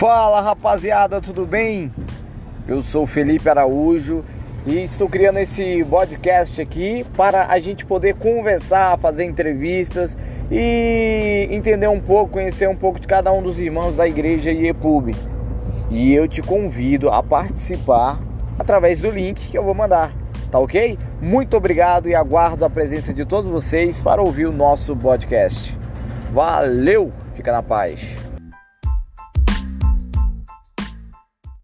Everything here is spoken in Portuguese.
Fala rapaziada, tudo bem? Eu sou Felipe Araújo e estou criando esse podcast aqui para a gente poder conversar, fazer entrevistas e entender um pouco, conhecer um pouco de cada um dos irmãos da igreja IEPUB. E eu te convido a participar através do link que eu vou mandar, tá ok? Muito obrigado e aguardo a presença de todos vocês para ouvir o nosso podcast. Valeu, fica na paz.